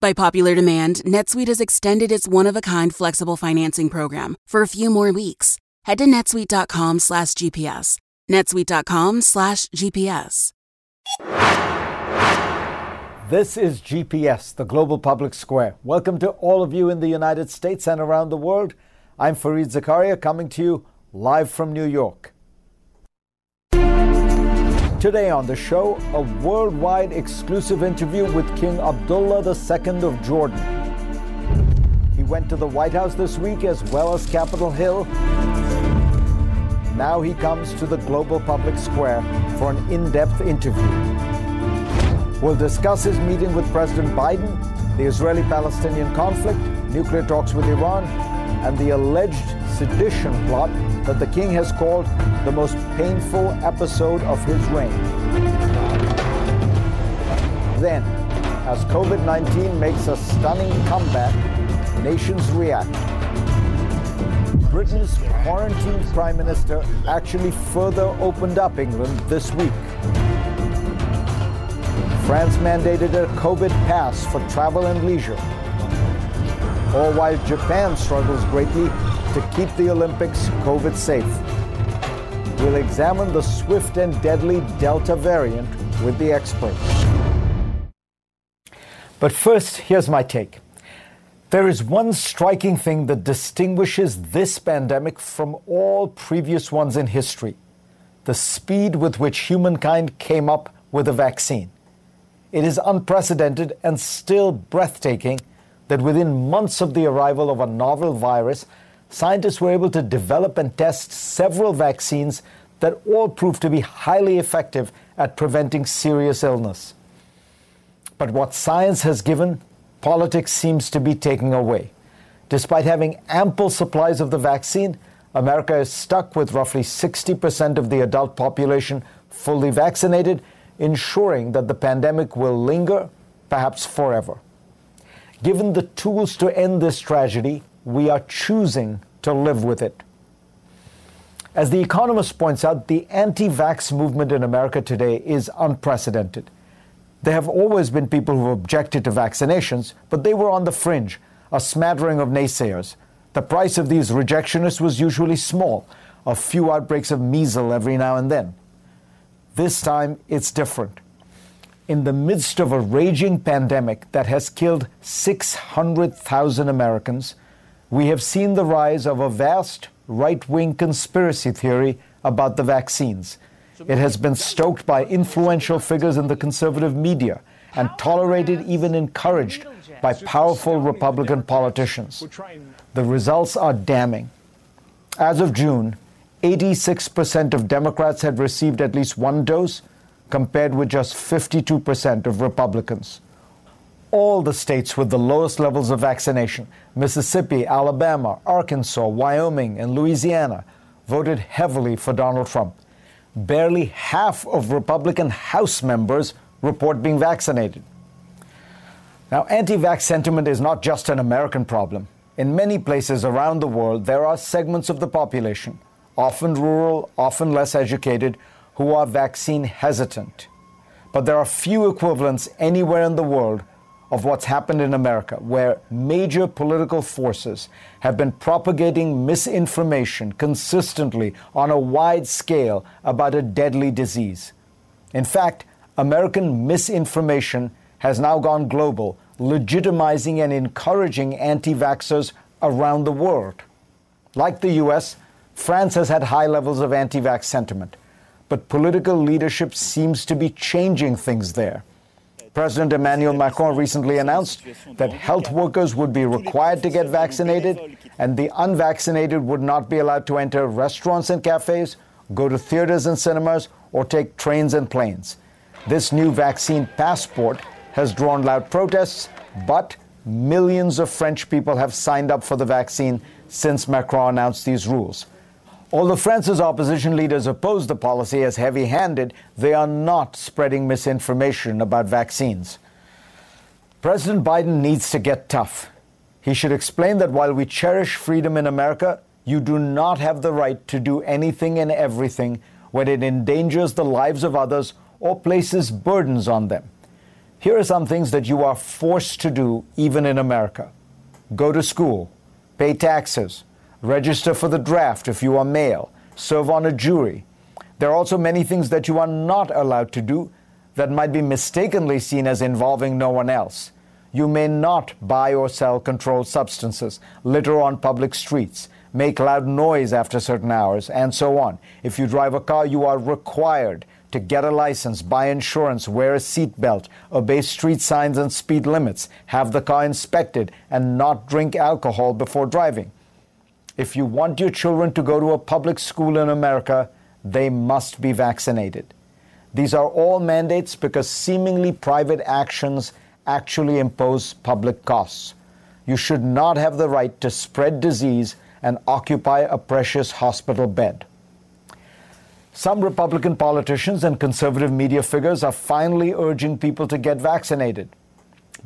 By popular demand, NetSuite has extended its one-of-a-kind flexible financing program for a few more weeks. Head to netsuite.com slash GPS. netsuite.com slash GPS. This is GPS, the Global Public Square. Welcome to all of you in the United States and around the world. I'm Fareed Zakaria coming to you live from New York. Today on the show, a worldwide exclusive interview with King Abdullah II of Jordan. He went to the White House this week as well as Capitol Hill. Now he comes to the global public square for an in depth interview. We'll discuss his meeting with President Biden, the Israeli Palestinian conflict, nuclear talks with Iran, and the alleged sedition plot that the king has called the most painful episode of his reign. Then, as COVID 19 makes a stunning comeback, nations react. Britain's quarantined prime minister actually further opened up England this week. France mandated a COVID pass for travel and leisure. All while Japan struggles greatly to keep the Olympics COVID safe. We'll examine the swift and deadly Delta variant with the experts. But first, here's my take. There is one striking thing that distinguishes this pandemic from all previous ones in history the speed with which humankind came up with a vaccine. It is unprecedented and still breathtaking that within months of the arrival of a novel virus, scientists were able to develop and test several vaccines that all proved to be highly effective at preventing serious illness. But what science has given, politics seems to be taking away. Despite having ample supplies of the vaccine, America is stuck with roughly 60% of the adult population fully vaccinated, ensuring that the pandemic will linger, perhaps forever. Given the tools to end this tragedy, we are choosing to live with it. As The Economist points out, the anti vax movement in America today is unprecedented. There have always been people who objected to vaccinations, but they were on the fringe, a smattering of naysayers. The price of these rejectionists was usually small, a few outbreaks of measles every now and then. This time, it's different. In the midst of a raging pandemic that has killed 600,000 Americans, we have seen the rise of a vast right wing conspiracy theory about the vaccines. It has been stoked by influential figures in the conservative media and tolerated, even encouraged, by powerful Republican politicians. The results are damning. As of June, 86% of Democrats had received at least one dose, compared with just 52% of Republicans all the states with the lowest levels of vaccination Mississippi, Alabama, Arkansas, Wyoming, and Louisiana voted heavily for Donald Trump. Barely half of Republican House members report being vaccinated. Now, anti vax sentiment is not just an American problem. In many places around the world, there are segments of the population, often rural, often less educated, who are vaccine hesitant. But there are few equivalents anywhere in the world of what's happened in America, where major political forces have been propagating misinformation consistently on a wide scale about a deadly disease. In fact, American misinformation has now gone global, legitimizing and encouraging anti vaxxers around the world. Like the US, France has had high levels of anti vax sentiment, but political leadership seems to be changing things there. President Emmanuel Macron recently announced that health workers would be required to get vaccinated and the unvaccinated would not be allowed to enter restaurants and cafes, go to theaters and cinemas, or take trains and planes. This new vaccine passport has drawn loud protests, but millions of French people have signed up for the vaccine since Macron announced these rules. Although France's opposition leaders oppose the policy as heavy handed, they are not spreading misinformation about vaccines. President Biden needs to get tough. He should explain that while we cherish freedom in America, you do not have the right to do anything and everything when it endangers the lives of others or places burdens on them. Here are some things that you are forced to do even in America go to school, pay taxes, register for the draft if you are male, serve on a jury. There are also many things that you are not allowed to do that might be mistakenly seen as involving no one else. You may not buy or sell controlled substances, litter on public streets, make loud noise after certain hours, and so on. If you drive a car, you are required to get a license, buy insurance, wear a seatbelt, obey street signs and speed limits, have the car inspected, and not drink alcohol before driving. If you want your children to go to a public school in America, they must be vaccinated. These are all mandates because seemingly private actions actually impose public costs. You should not have the right to spread disease and occupy a precious hospital bed. Some Republican politicians and conservative media figures are finally urging people to get vaccinated,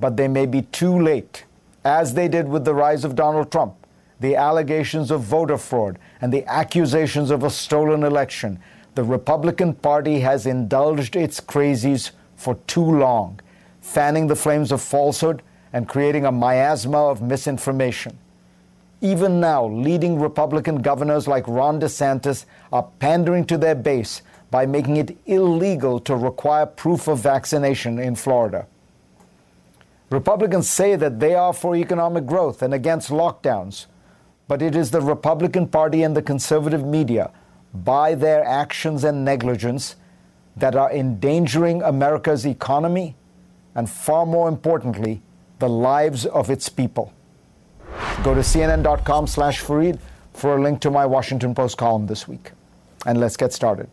but they may be too late, as they did with the rise of Donald Trump, the allegations of voter fraud, and the accusations of a stolen election the Republican Party has indulged its crazies for too long, fanning the flames of falsehood and creating a miasma of misinformation. Even now, leading Republican governors like Ron DeSantis are pandering to their base by making it illegal to require proof of vaccination in Florida. Republicans say that they are for economic growth and against lockdowns, but it is the Republican Party and the conservative media by their actions and negligence that are endangering America's economy and, far more importantly, the lives of its people. Go to cnn.com slash Fareed for a link to my Washington Post column this week. And let's get started.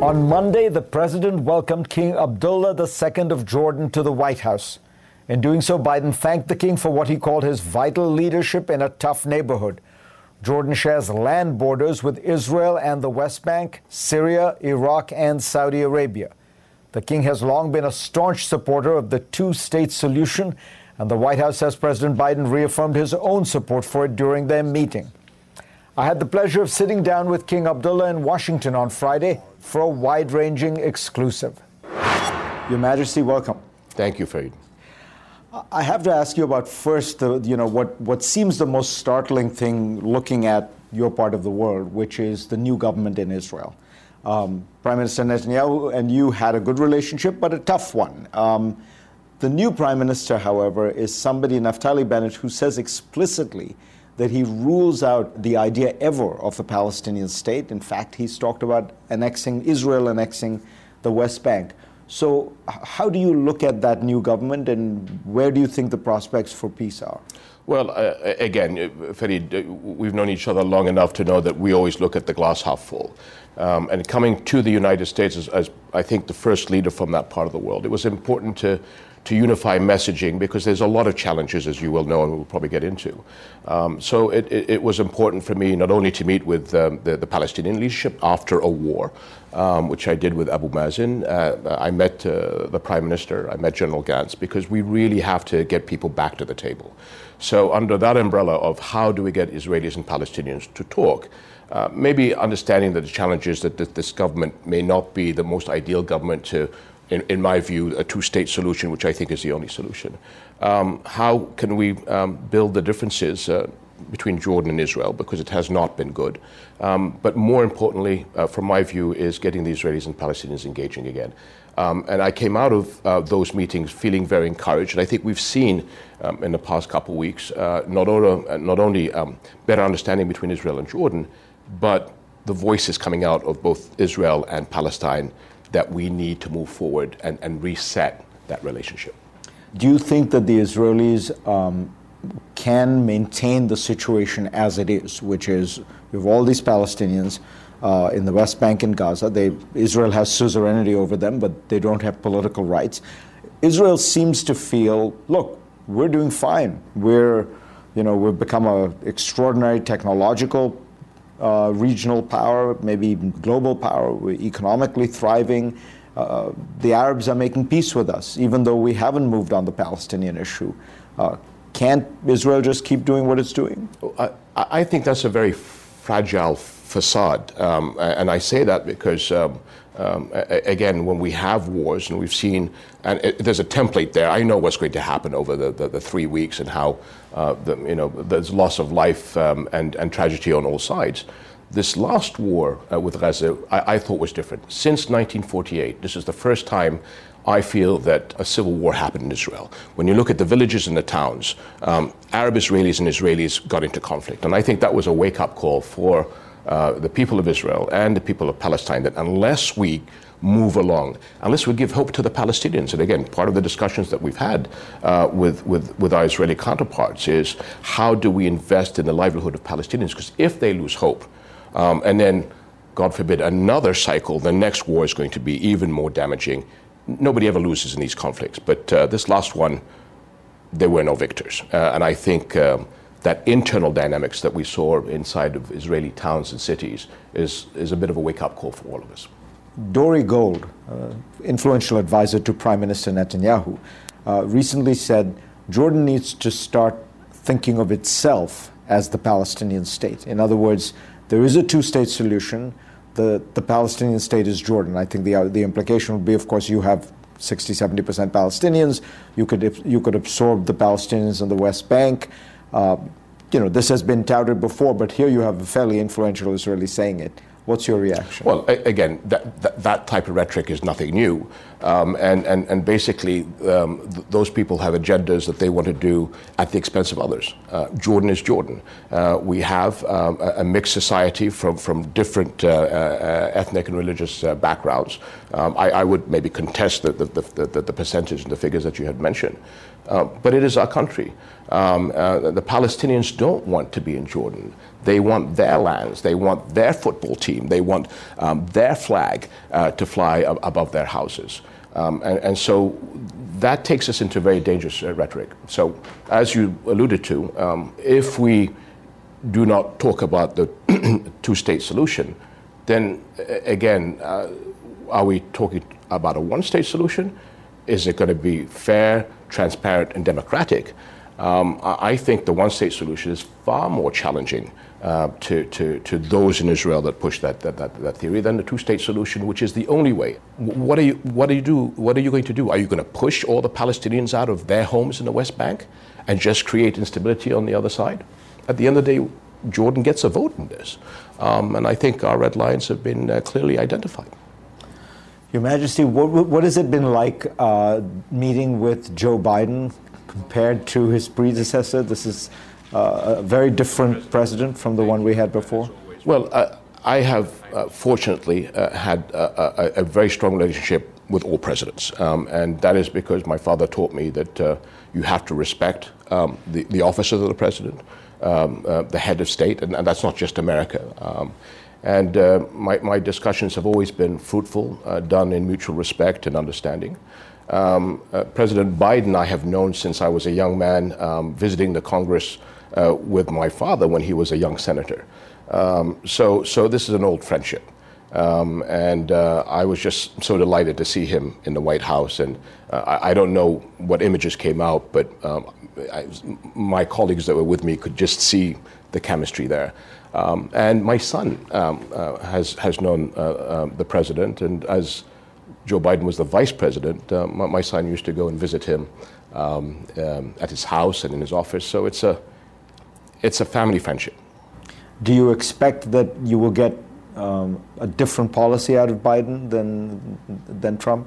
On Monday, the president welcomed King Abdullah II of Jordan to the White House. In doing so, Biden thanked the king for what he called his vital leadership in a tough neighborhood. Jordan shares land borders with Israel and the West Bank, Syria, Iraq, and Saudi Arabia. The king has long been a staunch supporter of the two state solution, and the White House says President Biden reaffirmed his own support for it during their meeting. I had the pleasure of sitting down with King Abdullah in Washington on Friday for a wide ranging exclusive. Your Majesty, welcome. Thank you, Fareed. I have to ask you about first, the, you know, what, what seems the most startling thing looking at your part of the world, which is the new government in Israel. Um, Prime Minister Netanyahu and you had a good relationship, but a tough one. Um, the new Prime Minister, however, is somebody, Naftali Bennett, who says explicitly that he rules out the idea ever of a Palestinian state. In fact, he's talked about annexing Israel, annexing the West Bank. So, how do you look at that new government, and where do you think the prospects for peace are? Well, uh, again, uh, Fareed, uh, we've known each other long enough to know that we always look at the glass half full. Um, and coming to the United States as, as, I think, the first leader from that part of the world, it was important to to unify messaging because there's a lot of challenges, as you will know, and we'll probably get into. Um, so it, it, it, was important for me not only to meet with um, the, the, Palestinian leadership after a war, um, which I did with Abu Mazen. Uh, I met uh, the Prime Minister, I met General Gantz, because we really have to get people back to the table. So, under that umbrella of how do we get Israelis and Palestinians to talk, uh, maybe understanding that the challenge is that this government may not be the most ideal government to in, in, my view, a two state solution, which I think is the only solution. Um, how can we um, build the differences uh, between Jordan and Israel? Because it has not been good. Um, but more importantly, uh, from my view, is getting the Israelis and Palestinians engaging again. Um, and I came out of uh, those meetings feeling very encouraged. And I think we've seen um, in the past couple of weeks uh, not, only, uh, not only um, better understanding between Israel and Jordan, but the voices coming out of both Israel and Palestine that we need to move forward and, and reset that relationship. Do you think that the Israelis um, can maintain the situation as it is, which is You have all these Palestinians uh, in the West Bank and Gaza. They, Israel has suzerainty over them, but they don't have political rights. Israel seems to feel, look, we're doing fine. We're, you know, we've become an extraordinary technological uh, regional power, maybe even global power. We're economically thriving. Uh, the Arabs are making peace with us, even though we haven't moved on the Palestinian issue. Uh, can't Israel just keep doing what it's doing? I, I think that's a very fragile facade. Um, and I say that because, um, um, again, when we have wars and we've seen, and it, there's a template there, I know what's going to happen over the, the, the three weeks and how, uh, the, you know, there's loss of life um, and, and tragedy on all sides. This last war uh, with Gaza, I, I thought was different. Since 1948, this is the first time I feel that a civil war happened in Israel. When you look at the villages and the towns, um, Arab Israelis and Israelis got into conflict. And I think that was a wake up call for uh, the people of Israel and the people of Palestine that unless we move along, unless we give hope to the Palestinians, and again, part of the discussions that we've had uh, with, with, with our Israeli counterparts is how do we invest in the livelihood of Palestinians? Because if they lose hope, um, and then, God forbid, another cycle, the next war is going to be even more damaging. Nobody ever loses in these conflicts, but uh, this last one, there were no victors. Uh, and I think um, that internal dynamics that we saw inside of Israeli towns and cities is, is a bit of a wake up call for all of us. Dore Gold, uh, influential advisor to Prime Minister Netanyahu, uh, recently said Jordan needs to start thinking of itself as the Palestinian state. In other words, there is a two state solution. The, the Palestinian state is Jordan. I think the, uh, the implication would be, of course, you have 60, 70% Palestinians. You could, you could absorb the Palestinians in the West Bank. Uh, you know, this has been touted before, but here you have a fairly influential Israeli saying it. What's your reaction? Well, again, that, that, that, type of rhetoric is nothing new. Um, and, and, and basically, um, th- those people have agendas that they want to do at the expense of others. Uh, Jordan is Jordan. Uh, we have um, a, a, mixed society from, from different uh, uh ethnic and religious uh, backgrounds. Um, I, I, would maybe contest the, the, the, the, percentage and the figures that you had mentioned. Uh, but it is our country. Um, the Palestinians don't want to be in Jordan. They want their lands, they want their football team, they want um, their flag uh, to fly ab- above their houses. Um, and, and, so that takes us into very dangerous uh, rhetoric. So, as you alluded to, um, if we do not talk about the two state solution, then again, uh, are we talking about a one state solution? Is it going to be fair, transparent, and democratic? Um, I think the one state solution is far more challenging uh, to, to, to those in Israel that push that, that, that, that theory than the two state solution, which is the only way. What are, you, what, are you do, what are you going to do? Are you going to push all the Palestinians out of their homes in the West Bank and just create instability on the other side? At the end of the day, Jordan gets a vote in this. Um, and I think our red lines have been uh, clearly identified. Your Majesty, what, what has it been like uh, meeting with Joe Biden compared to his predecessor? This is uh, a very different president from the one we had before? Well, uh, I have uh, fortunately uh, had a, a, a, very strong relationship with all presidents, um, and that is because my father taught me that uh, you have to respect um, the, the of the president, um, uh, the head of state, and, and, that's not just America. Um, and my, my, discussions have always been fruitful, done in mutual respect and understanding. Um, President Biden I have known since I was a young man um, visiting the Congress uh, with my father when he was a young senator. Um, so, so this is an old friendship. Um, and uh, I was just so delighted to see him in the White House. And uh, I, I, don't know what images came out, but um, I, my colleagues that were with me could just see the chemistry there. Um, and my son um, uh, has, has known uh, um, the president, and as Joe Biden was the vice president, uh, my, my, son used to go and visit him um, at his house and in his office. So it's a, it's a family friendship. Do you expect that you will get um, a different policy out of Biden than than Trump?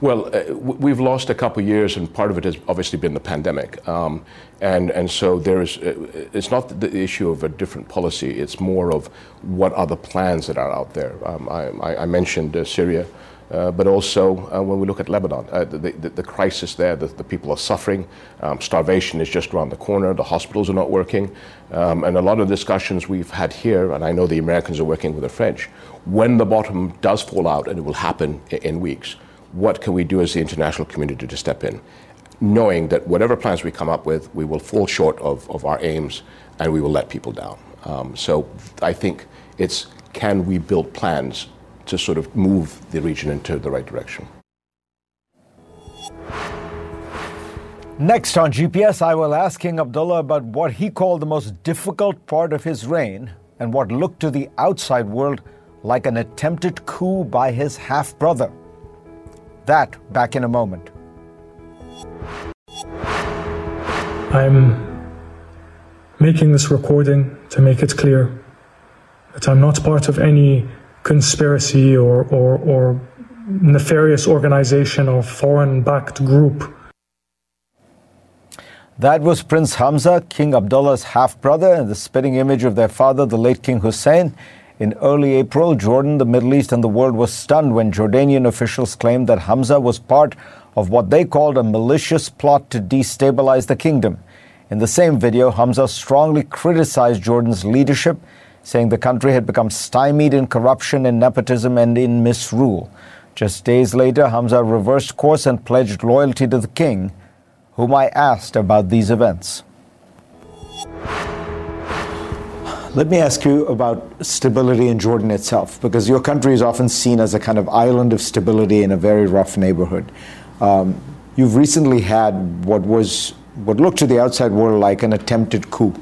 Well, uh, we've lost a couple of years, and part of it has obviously been the pandemic. Um, and, and so there is, uh, it's not the issue of a different policy, it's more of what are the plans that are out there. Um, I, I, mentioned uh, Syria. Uh, but also uh, when we look at Lebanon, uh, the, the, the, crisis there, the, the people are suffering. Um, starvation is just around the corner. The hospitals are not working. Um, and a lot of discussions we've had here, and I know the Americans are working with the French, when the bottom does fall out, and it will happen in, in weeks, what can we do as the international community to step in? Knowing that whatever plans we come up with, we will fall short of, of our aims and we will let people down. Um, so I think it's can we build plans to sort of move the region into the right direction. Next on GPS, I will ask King Abdullah about what he called the most difficult part of his reign and what looked to the outside world like an attempted coup by his half brother. That back in a moment. I'm making this recording to make it clear that I'm not part of any conspiracy or, or, or nefarious organization or foreign backed group. That was Prince Hamza, King Abdullah's half brother, and the spitting image of their father, the late King Hussein. In early April, Jordan, the Middle East, and the world was stunned when Jordanian officials claimed that Hamza was part of what they called a malicious plot to destabilize the kingdom. In the same video, Hamza strongly criticized Jordan's leadership saying the country had become stymied in corruption and nepotism and in misrule. Just days later, Hamza reversed course and pledged loyalty to the king, whom I asked about these events. Let me ask you about stability in Jordan itself, because your country is often seen as a kind of island of stability in a very rough neighborhood. Um, you've recently had what was what looked to the outside world like an attempted coup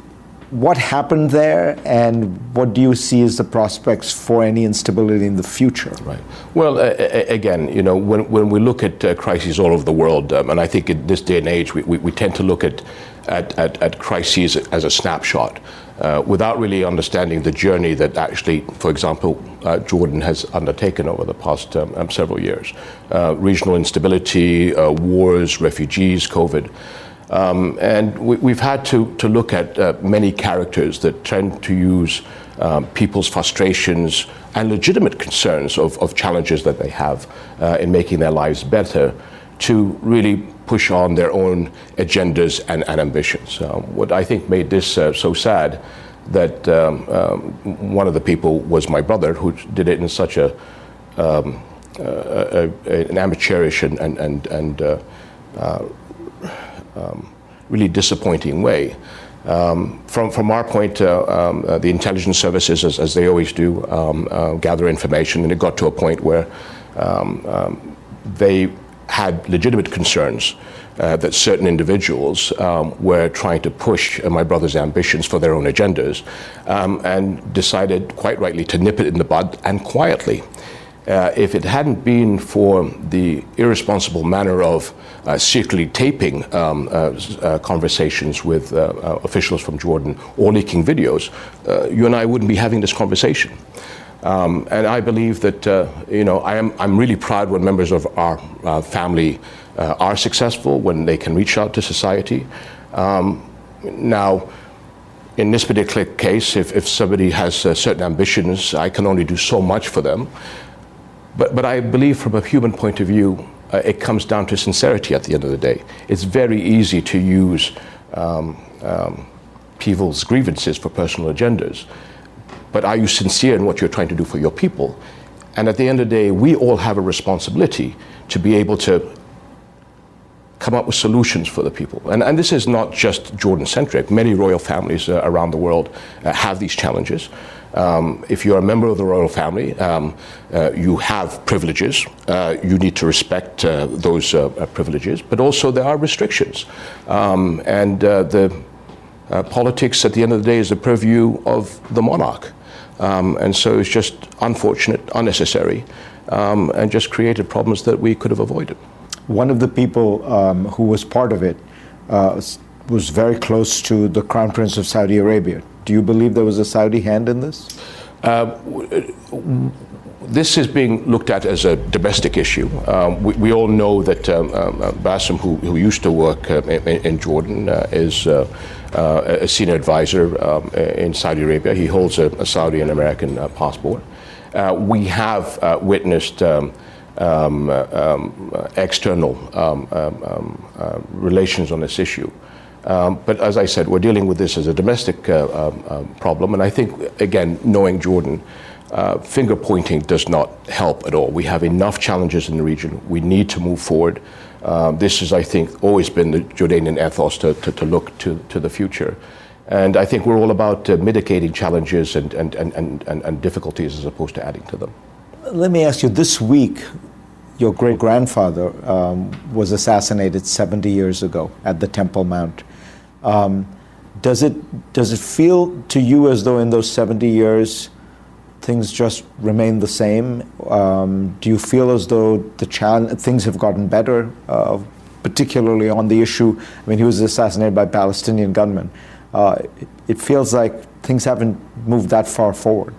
what happened there, and what do you see as the prospects for any instability in the future? Right. Well, uh, again, you know, when, when we look at uh, crises all over the world, um, and I think in this day and age, we, we, we tend to look at, at, at, at, crises as a snapshot. Uh, without really understanding the journey that actually, for example, uh, Jordan has undertaken over the past um, um, several years. Uh, regional instability, uh, wars, refugees, COVID. Um, and we, have had to, to look at uh, many characters that tend to use um, people's frustrations and legitimate concerns of, of challenges that they have uh, in making their lives better to really push on their own agendas and, and ambitions. Uh, what I think made this uh, so sad that um, um, one of the people was my brother who did it in such a, um, a, a an amateurish and, and, and, uh, uh, um, really disappointing way. Um, from, from our point, uh, um, uh, the intelligence services, as, as they always do, um, uh, gather information, and it got to a point where um, um, they had legitimate concerns uh, that certain individuals were trying to push uh, my brother's ambitions for their own agendas and decided, quite rightly, to nip it in the bud and quietly. Uh, if it hadn't been for the irresponsible manner of uh, secretly taping um, uh, uh conversations with uh, uh, officials from Jordan or leaking videos, you and I wouldn't be having this conversation. Um, and I believe that, you know, I am, I'm really proud when members of our family are successful, when they can reach out to society. Um, now, in this particular case, if, if somebody has certain ambitions, I can only do so much for them. But, but I believe from a human point of view, uh, it comes down to sincerity at the end of the day. It's very easy to use um, um, people's grievances for personal agendas. But are you sincere in what you're trying to do for your people? And at the end of the day, we all have a responsibility to be able to come up with solutions for the people. And, and this is not just Jordan centric. Many royal families uh, around the world uh, have these challenges. Um, if you're a member of the royal family, um, uh, you have privileges. Uh, you need to respect uh, those uh, uh, privileges, but also there are restrictions. Um, and uh, the politics at the end of the day is the purview of the monarch. Um, and so it's just unfortunate, unnecessary, um, and just created problems that we could have avoided. One of the people um, who was part of it was very close to the Crown Prince of Saudi Arabia. Do you believe there was a Saudi hand in this? Uh, this is being looked at as a domestic issue. Um, we, we, all know that um, um, uh, Bassem, who, who, used to work uh, in, in, Jordan, uh, is uh, uh, a senior advisor um, in Saudi Arabia. He holds a, a Saudi and American passport. we have witnessed external uh, relations on this issue. Um, but as I said, we're dealing with this as a domestic uh, um, um, problem. And I think, again, knowing Jordan, uh, finger pointing does not help at all. We have enough challenges in the region. We need to move forward. Um, this has, I think, always been the Jordanian ethos to, to, to, look to, to the future. And I think we're all about uh, mitigating challenges and, and, and, and, and difficulties as opposed to adding to them. Let me ask you this week, your great grandfather um, was assassinated 70 years ago at the Temple Mount. Um, does it does it feel to you as though in those 70 years things just remain the same? Um, do you feel as though the challenge, things have gotten better, uh, particularly on the issue? I mean, he was assassinated by Palestinian gunmen. Uh, it, it feels like things haven't moved that far forward.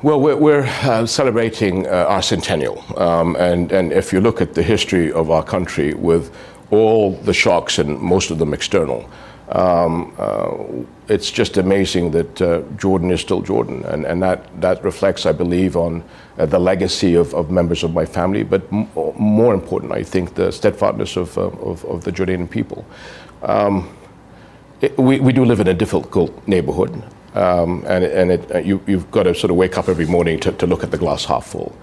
Well, we're, we're uh, celebrating uh, our centennial. Um, and, and if you look at the history of our country with all the shocks, and most of them external. Um, uh, it's just amazing that uh, Jordan is still Jordan, and, and that, that reflects, I believe, on uh, the legacy of, of members of my family, but m- more important, I think, the steadfastness of, uh, of, of, the Jordanian people. Um, it, we, we do live in a difficult neighborhood, um, and, and it, uh, you, have got to sort of wake up every morning to, to look at the glass half full.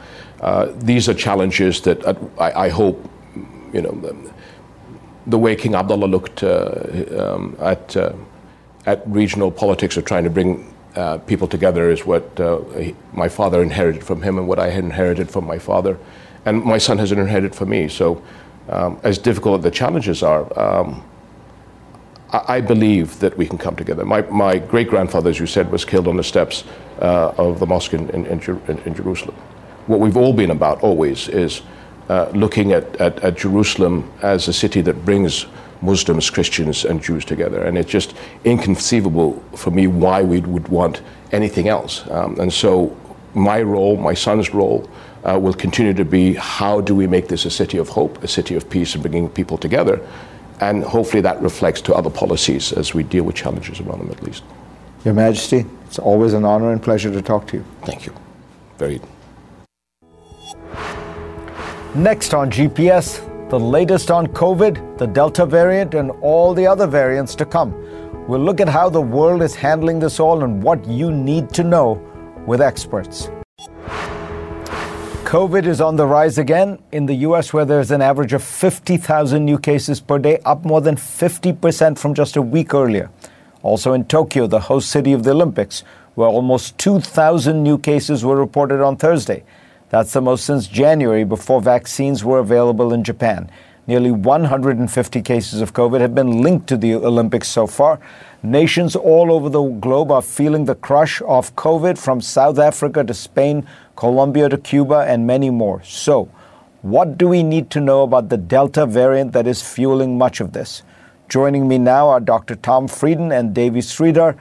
Uh, these are challenges that I, I hope, you know, the way King Abdullah looked uh, um, at, uh, at regional politics of trying to bring uh, people together is what he, my father inherited from him and what I had inherited from my father. And my son has inherited from me. So, um, as difficult as the challenges are, um, I, I, believe that we can come together. My, my great grandfather, as you said, was killed on the steps uh, of the mosque in, in, in, in Jerusalem. What we've all been about always is uh, looking at, at, at, Jerusalem as a city that brings Muslims, Christians, and Jews together. And it's just inconceivable for me why we would want anything else. Um, and so, my role, my son's role, uh, will continue to be how do we make this a city of hope, a city of peace, and bringing people together. And hopefully that reflects to other policies as we deal with challenges around the Middle East. Your Majesty, it's always an honor and pleasure to talk to you. Thank you. Very. Next on GPS, the latest on COVID, the Delta variant, and all the other variants to come. We'll look at how the world is handling this all and what you need to know with experts. COVID is on the rise again in the US, where there's an average of 50,000 new cases per day, up more than 50% from just a week earlier. Also in Tokyo, the host city of the Olympics, where almost 2,000 new cases were reported on Thursday. That's the most since January before vaccines were available in Japan. Nearly 150 cases of COVID have been linked to the Olympics so far. Nations all over the globe are feeling the crush of COVID from South Africa to Spain, Colombia to Cuba, and many more. So, what do we need to know about the Delta variant that is fueling much of this? Joining me now are Dr. Tom Frieden and Devi Sridhar.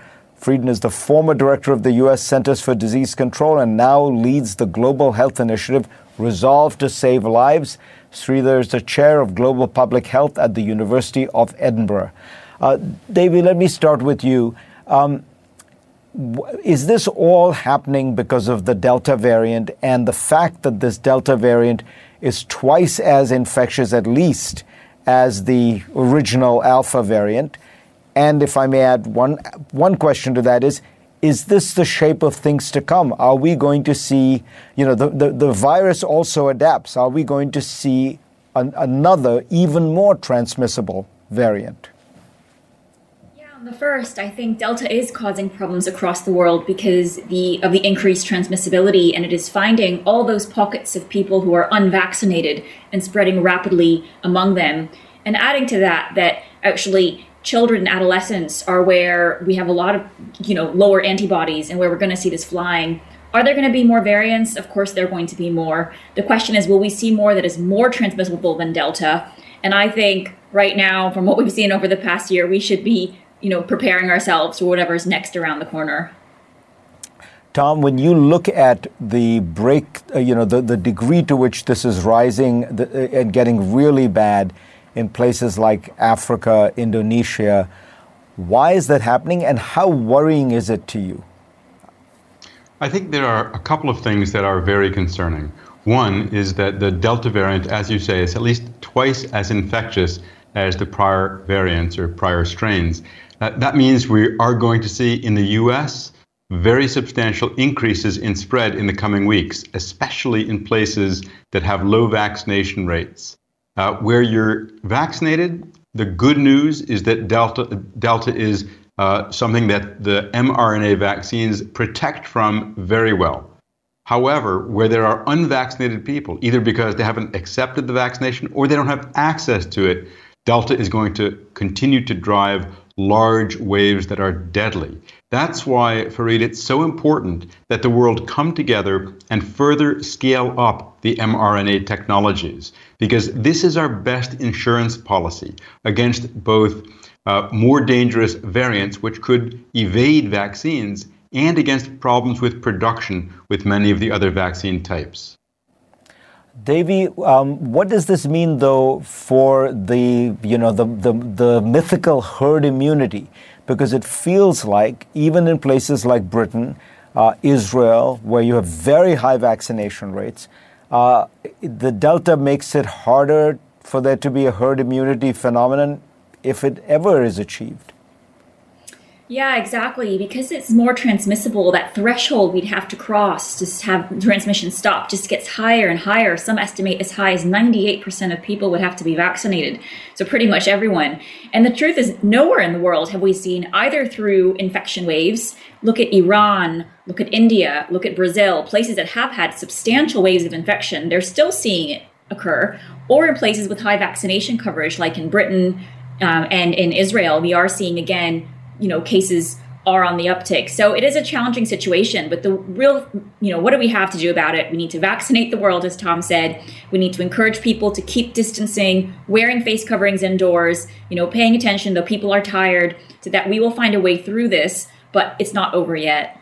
Frieden is the former director of the U.S. Centers for Disease Control and now leads the Global Health Initiative, Resolve to Save Lives. Sridhar is the chair of Global Public Health at the University of Edinburgh. Uh, Devi, let me start with you. Um, is this all happening because of the Delta variant and the fact that this Delta variant is twice as infectious, at least, as the original Alpha variant? And if I may add one, one question to that is, is this the shape of things to come? Are we going to see, you know, the, the, the virus also adapts. Are we going to see an, another, even more transmissible variant? Yeah, on the first, I think Delta is causing problems across the world because the, of the increased transmissibility, and it is finding all those pockets of people who are unvaccinated and spreading rapidly among them. And adding to that, that actually children and adolescents are where we have a lot of you know lower antibodies and where we're going to see this flying. Are there going to be more variants? Of course there are going to be more. The question is will we see more that is more transmissible than delta? And i think right now from what we've seen over the past year we should be you know preparing ourselves for whatever's next around the corner. Tom, when you look at the break, uh, you know, the, the degree to which this is rising the, uh, and getting really bad, in places like Africa, Indonesia. Why is that happening, and how worrying is it to you? I think there are a couple of things that are very concerning. One is that the Delta variant, as you say, is at least twice as infectious as the prior variants or prior strains. Uh, that means we are going to see in the US very substantial increases in spread in the coming weeks, especially in places that have low vaccination rates. Uh, where you're vaccinated, the good news is that Delta, Delta is uh, something that the mRNA vaccines protect from very well. However, where there are unvaccinated people, either because they haven't accepted the vaccination or they don't have access to it, Delta is going to continue to drive large waves that are deadly. That's why, Fareed, it's so important that the world come together and further scale up the mRNA technologies, because this is our best insurance policy against both uh, more dangerous variants, which could evade vaccines, and against problems with production with many of the other vaccine types. Devi, um, what does this mean, though, for the you know the, the the mythical herd immunity? Because it feels like even in places like Britain, uh, Israel, where you have very high vaccination rates, uh, the Delta makes it harder for there to be a herd immunity phenomenon if it ever is achieved. Yeah, exactly. Because it's more transmissible, that threshold we'd have to cross to have transmission stop just gets higher and higher. Some estimate as high as 98% of people would have to be vaccinated. So, pretty much everyone. And the truth is, nowhere in the world have we seen either through infection waves. Look at Iran, look at India, look at Brazil, places that have had substantial waves of infection. They're still seeing it occur, or in places with high vaccination coverage, like in Britain um, and in Israel, we are seeing again you know cases are on the uptick. So it is a challenging situation, but the real, you know, what do we have to do about it? We need to vaccinate the world, as Tom said. We need to encourage people to keep distancing, wearing face coverings indoors, you know, paying attention, though people are tired, so that we will find a way through this, but it's not over yet.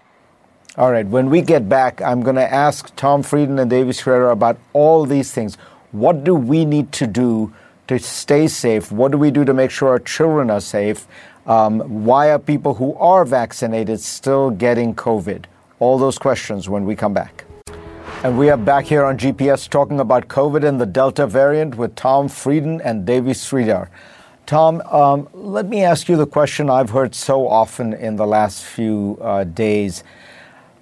All right. When we get back, I'm going to ask Tom Frieden and Devi Sridhar about all these things. What do we need to do to stay safe? What do we do to make sure our children are safe? Um, why are people who are vaccinated still getting COVID? All those questions when we come back. And we are back here on GPS talking about COVID and the Delta variant with Tom Frieden and Devi Sridhar. Tom, um, let me ask you the question I've heard so often in the last few uh, days.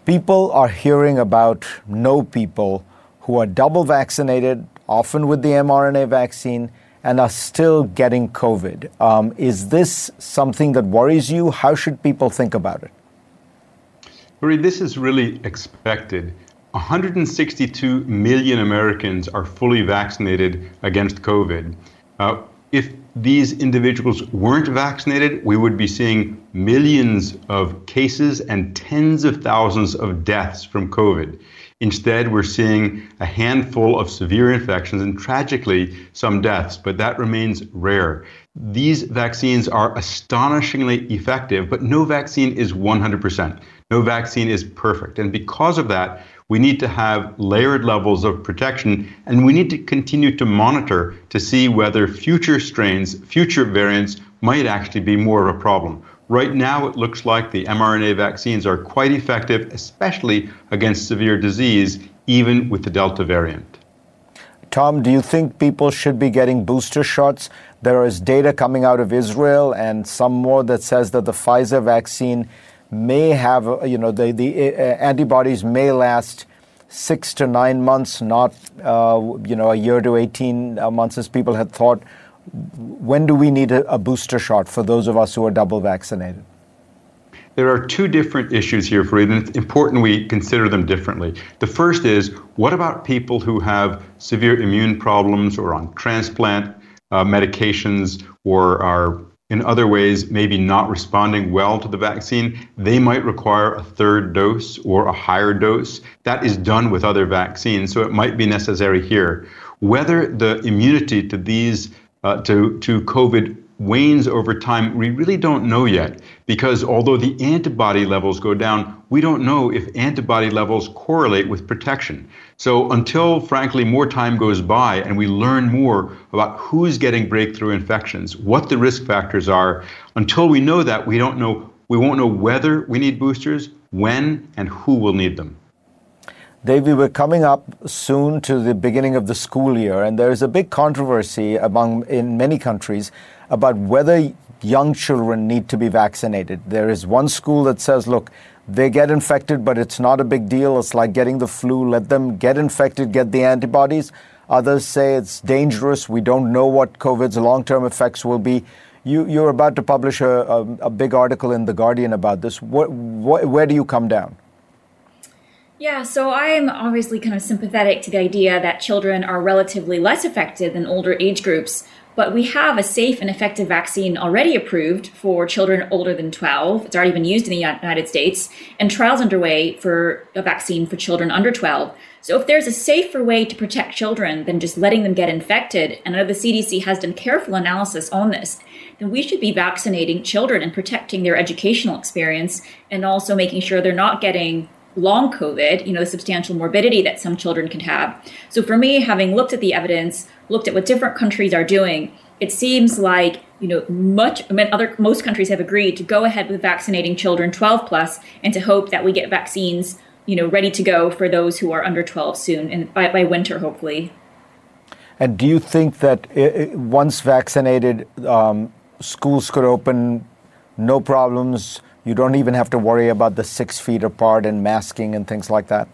People are hearing about no people who are double vaccinated, often with the mRNA vaccine, and are still getting COVID. Um, is this something that worries you? How should people think about it? Marie, this is really expected. 162 million Americans are fully vaccinated against COVID. Uh, if these individuals weren't vaccinated, we would be seeing millions of cases and tens of thousands of deaths from COVID. Instead, we're seeing a handful of severe infections and tragically some deaths, but that remains rare. These vaccines are astonishingly effective, but no vaccine is 100%. No vaccine is perfect. And because of that, we need to have layered levels of protection, and we need to continue to monitor to see whether future strains, future variants might actually be more of a problem. Right now, it looks like the mRNA vaccines are quite effective, especially against severe disease, even with the Delta variant. Tom, do you think people should be getting booster shots? There is data coming out of Israel and some more that says that the Pfizer vaccine may have, you know, the, the uh, antibodies may last six to nine months, not, uh, you know, a year to 18 uh, months as people had thought when do we need a, a booster shot for those of us who are double vaccinated? There are two different issues here, Fareed, and it's important we consider them differently. The first is what about people who have severe immune problems or on transplant uh, medications or are in other ways maybe not responding well to the vaccine? They might require a third dose or a higher dose. That is done with other vaccines, so it might be necessary here. Whether the immunity to these uh, to, to COVID wanes over time, we really don't know yet because although the antibody levels go down, we don't know if antibody levels correlate with protection. So until, frankly, more time goes by and we learn more about who's getting breakthrough infections, what the risk factors are, until we know that, we don't know, we won't know whether we need boosters, when, and who will need them. Devi, we're coming up soon to the beginning of the school year, and there is a big controversy among in many countries about whether young children need to be vaccinated. There is one school that says, look, they get infected, but it's not a big deal. It's like getting the flu. Let them get infected, get the antibodies. Others say it's dangerous. We don't know what COVID's long term effects will be. You, you're about to publish a, a, a, big article in The Guardian about this. What, what, where do you come down? Yeah, so I'm obviously kind of sympathetic to the idea that children are relatively less affected than older age groups, but we have a safe and effective vaccine already approved for children older than 12. It's already been used in the United States, and trials underway for a vaccine for children under 12. So if there's a safer way to protect children than just letting them get infected, and I know the CDC has done careful analysis on this, then we should be vaccinating children and protecting their educational experience and also making sure they're not getting long COVID, you know, the substantial morbidity that some children can have. So for me, having looked at the evidence, looked at what different countries are doing, it seems like you know much I mean, other most countries have agreed to go ahead with vaccinating children 12 plus and to hope that we get vaccines you know ready to go for those who are under 12 soon and by, by winter hopefully and do you think that it, once vaccinated um, schools could open no problems you don't even have to worry about the six feet apart and masking and things like that?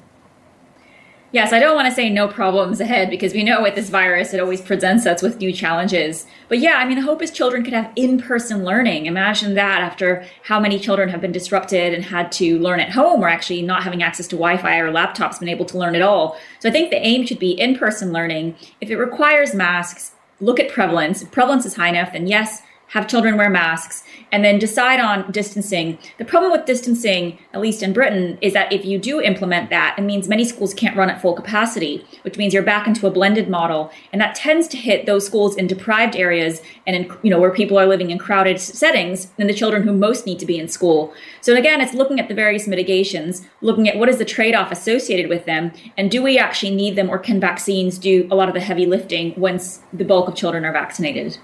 Yes, I don't want to say no problems ahead because we know with this virus it always presents us with new challenges. But yeah, I mean, the hope is children could have in person learning. Imagine that after how many children have been disrupted and had to learn at home or actually not having access to Wi Fi or laptops, been able to learn at all. So I think the aim should be in person learning. If it requires masks, look at prevalence. If prevalence is high enough, then yes, have children wear masks, and then decide on distancing. The problem with distancing, at least in Britain, is that if you do implement that, it means many schools can't run at full capacity, which means you're back into a blended model, and that tends to hit those schools in deprived areas and in you know where people are living in crowded settings and the children who most need to be in school. So again, it's looking at the various mitigations, looking at what is the trade-off associated with them, and do we actually need them, or can vaccines do a lot of the heavy lifting once the bulk of children are vaccinated?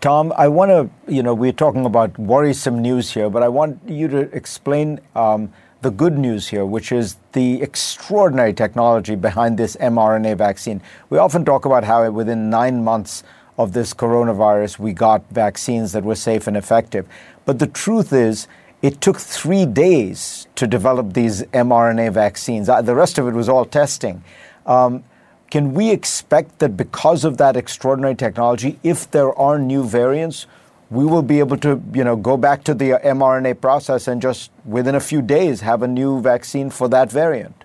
Tom, I want to, you know, we're talking about worrisome news here, but I want you to explain um, the good news here, which is the extraordinary technology behind this mRNA vaccine. We often talk about how within nine months of this coronavirus, we got vaccines that were safe and effective. But the truth is, it took three days to develop these mRNA vaccines. Uh, the rest of it was all testing. Um, can we expect that because of that extraordinary technology, if there are new variants, we will be able to, you know, go back to the mRNA process and just within a few days have a new vaccine for that variant?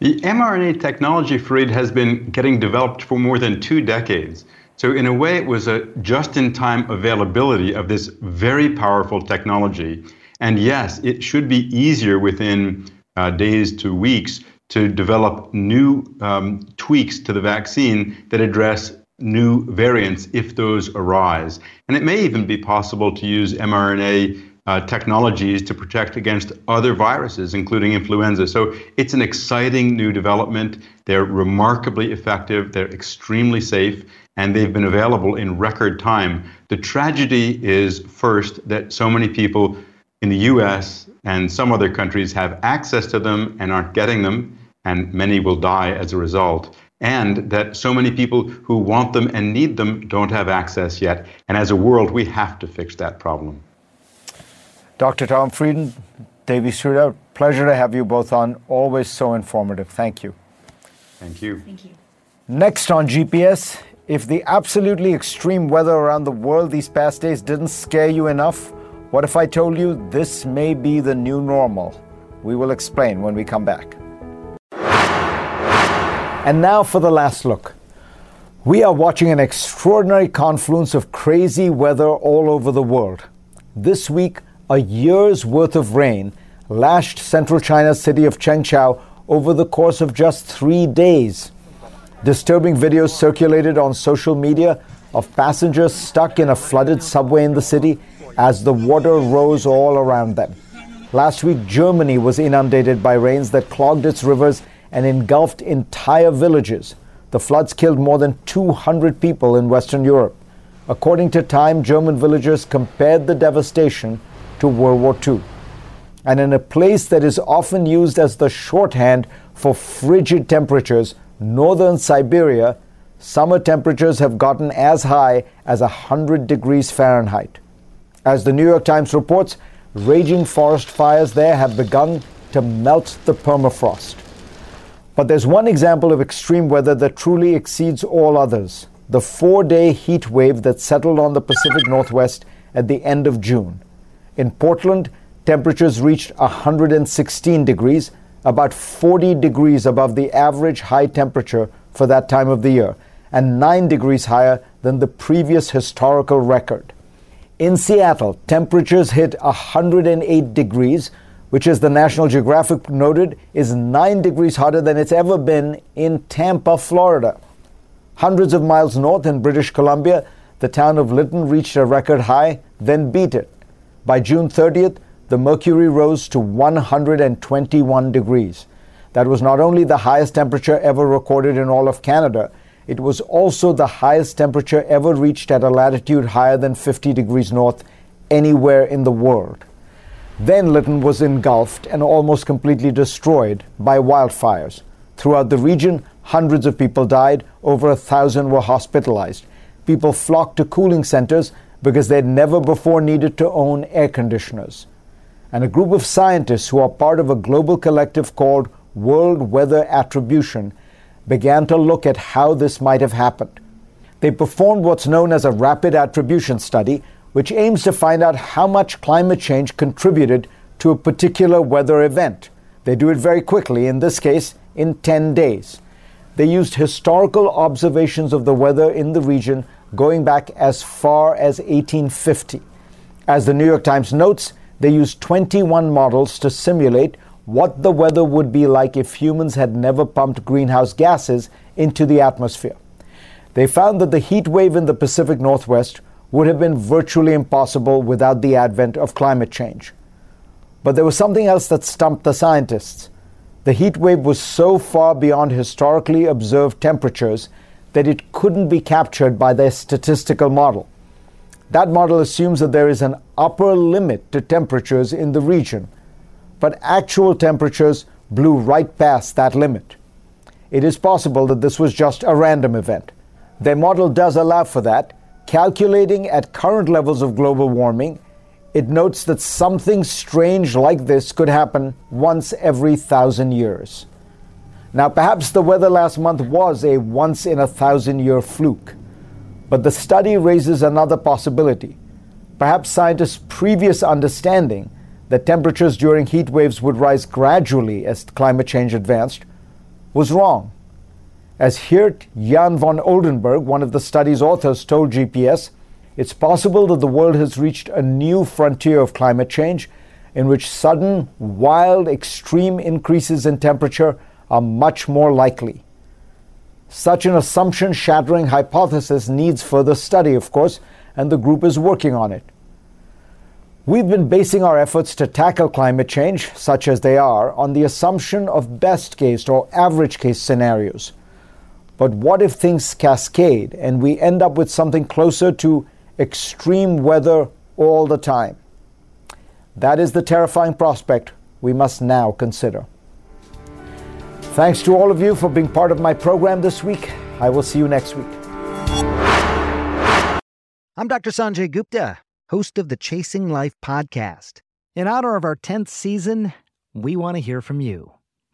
The mRNA technology, Fareed, has been getting developed for more than two decades. So, in a way, it was a just in time availability of this very powerful technology. And yes, it should be easier within uh, days to weeks to develop new um, tweaks to the vaccine that address new variants if those arise. And it may even be possible to use mRNA uh, technologies to protect against other viruses, including influenza. So it's an exciting new development. They're remarkably effective, they're extremely safe, and they've been available in record time. The tragedy is, first, that so many people in the US and some other countries have access to them and aren't getting them and many will die as a result. And that so many people who want them and need them don't have access yet. And as a world, we have to fix that problem. Dr. Tom Frieden, Devi Sridhar, pleasure to have you both on. Always so informative. Thank you. Thank you. Thank you. Next on GPS, if the absolutely extreme weather around the world these past days didn't scare you enough, what if I told you this may be the new normal? We will explain when we come back. And now for the last look. We are watching an extraordinary confluence of crazy weather all over the world. This week, a year's worth of rain lashed central China's city of Zhengzhou over the course of just three days. Disturbing videos circulated on social media of passengers stuck in a flooded subway in the city as the water rose all around them. Last week, Germany was inundated by rains that clogged its rivers and engulfed entire villages. The floods killed more than 200 people in Western Europe. According to Time, German villagers compared the devastation to World War II. And in a place that is often used as the shorthand for frigid temperatures, northern Siberia, summer temperatures have gotten as high as 100 degrees Fahrenheit. As the New York Times reports, raging forest fires there have begun to melt the permafrost. But there's one example of extreme weather that truly exceeds all others the four day heat wave that settled on the Pacific Northwest at the end of June. In Portland, temperatures reached 116 degrees, about 40 degrees above the average high temperature for that time of the year, and 9 degrees higher than the previous historical record. In Seattle, temperatures hit 108 degrees, which, as the National Geographic noted, is 9 degrees hotter than it's ever been in Tampa, Florida. Hundreds of miles north in British Columbia, the town of Lytton reached a record high, then beat it. By June 30th, the mercury rose to 121 degrees. That was not only the highest temperature ever recorded in all of Canada, it was also the highest temperature ever reached at a latitude higher than 50 degrees north anywhere in the world. Then Lytton was engulfed and almost completely destroyed by wildfires. Throughout the region, hundreds of people died, over a thousand were hospitalized. People flocked to cooling centers because they'd never before needed to own air conditioners. And a group of scientists who are part of a global collective called World Weather Attribution began to look at how this might have happened. They performed what's known as a rapid attribution study, which aims to find out how much climate change contributed to a particular weather event. They do it very quickly, in this case, in 10 days. They used historical observations of the weather in the region going back as far as 1850. As the New York Times notes, they used 21 models to simulate what the weather would be like if humans had never pumped greenhouse gases into the atmosphere. They found that the heat wave in the Pacific Northwest would have been virtually impossible without the advent of climate change. But there was something else that stumped the scientists. The heat wave was so far beyond historically observed temperatures that it couldn't be captured by their statistical model. That model assumes that there is an upper limit to temperatures in the region, but actual temperatures blew right past that limit. It is possible that this was just a random event. Their model does allow for that, calculating at current levels of global warming. It notes that something strange like this could happen once every thousand years. Now, perhaps the weather last month was a once in a thousand year fluke, but the study raises another possibility. Perhaps scientists' previous understanding that temperatures during heat waves would rise gradually as climate change advanced was wrong. As Geert Jan van Oldenborgh, one of the study's authors, told GPS, it's possible that the world has reached a new frontier of climate change in which sudden, wild, extreme increases in temperature are much more likely. Such an assumption shattering hypothesis needs further study, of course, and the group is working on it. We've been basing our efforts to tackle climate change, such as they are, on the assumption of best case or average case scenarios. But what if things cascade and we end up with something closer to extreme weather all the time? That is the terrifying prospect we must now consider. Thanks to all of you for being part of my program this week. I will see you next week. I'm Dr. Sanjay Gupta host of the Chasing Life podcast. In honor of our 10th season, we want to hear from you.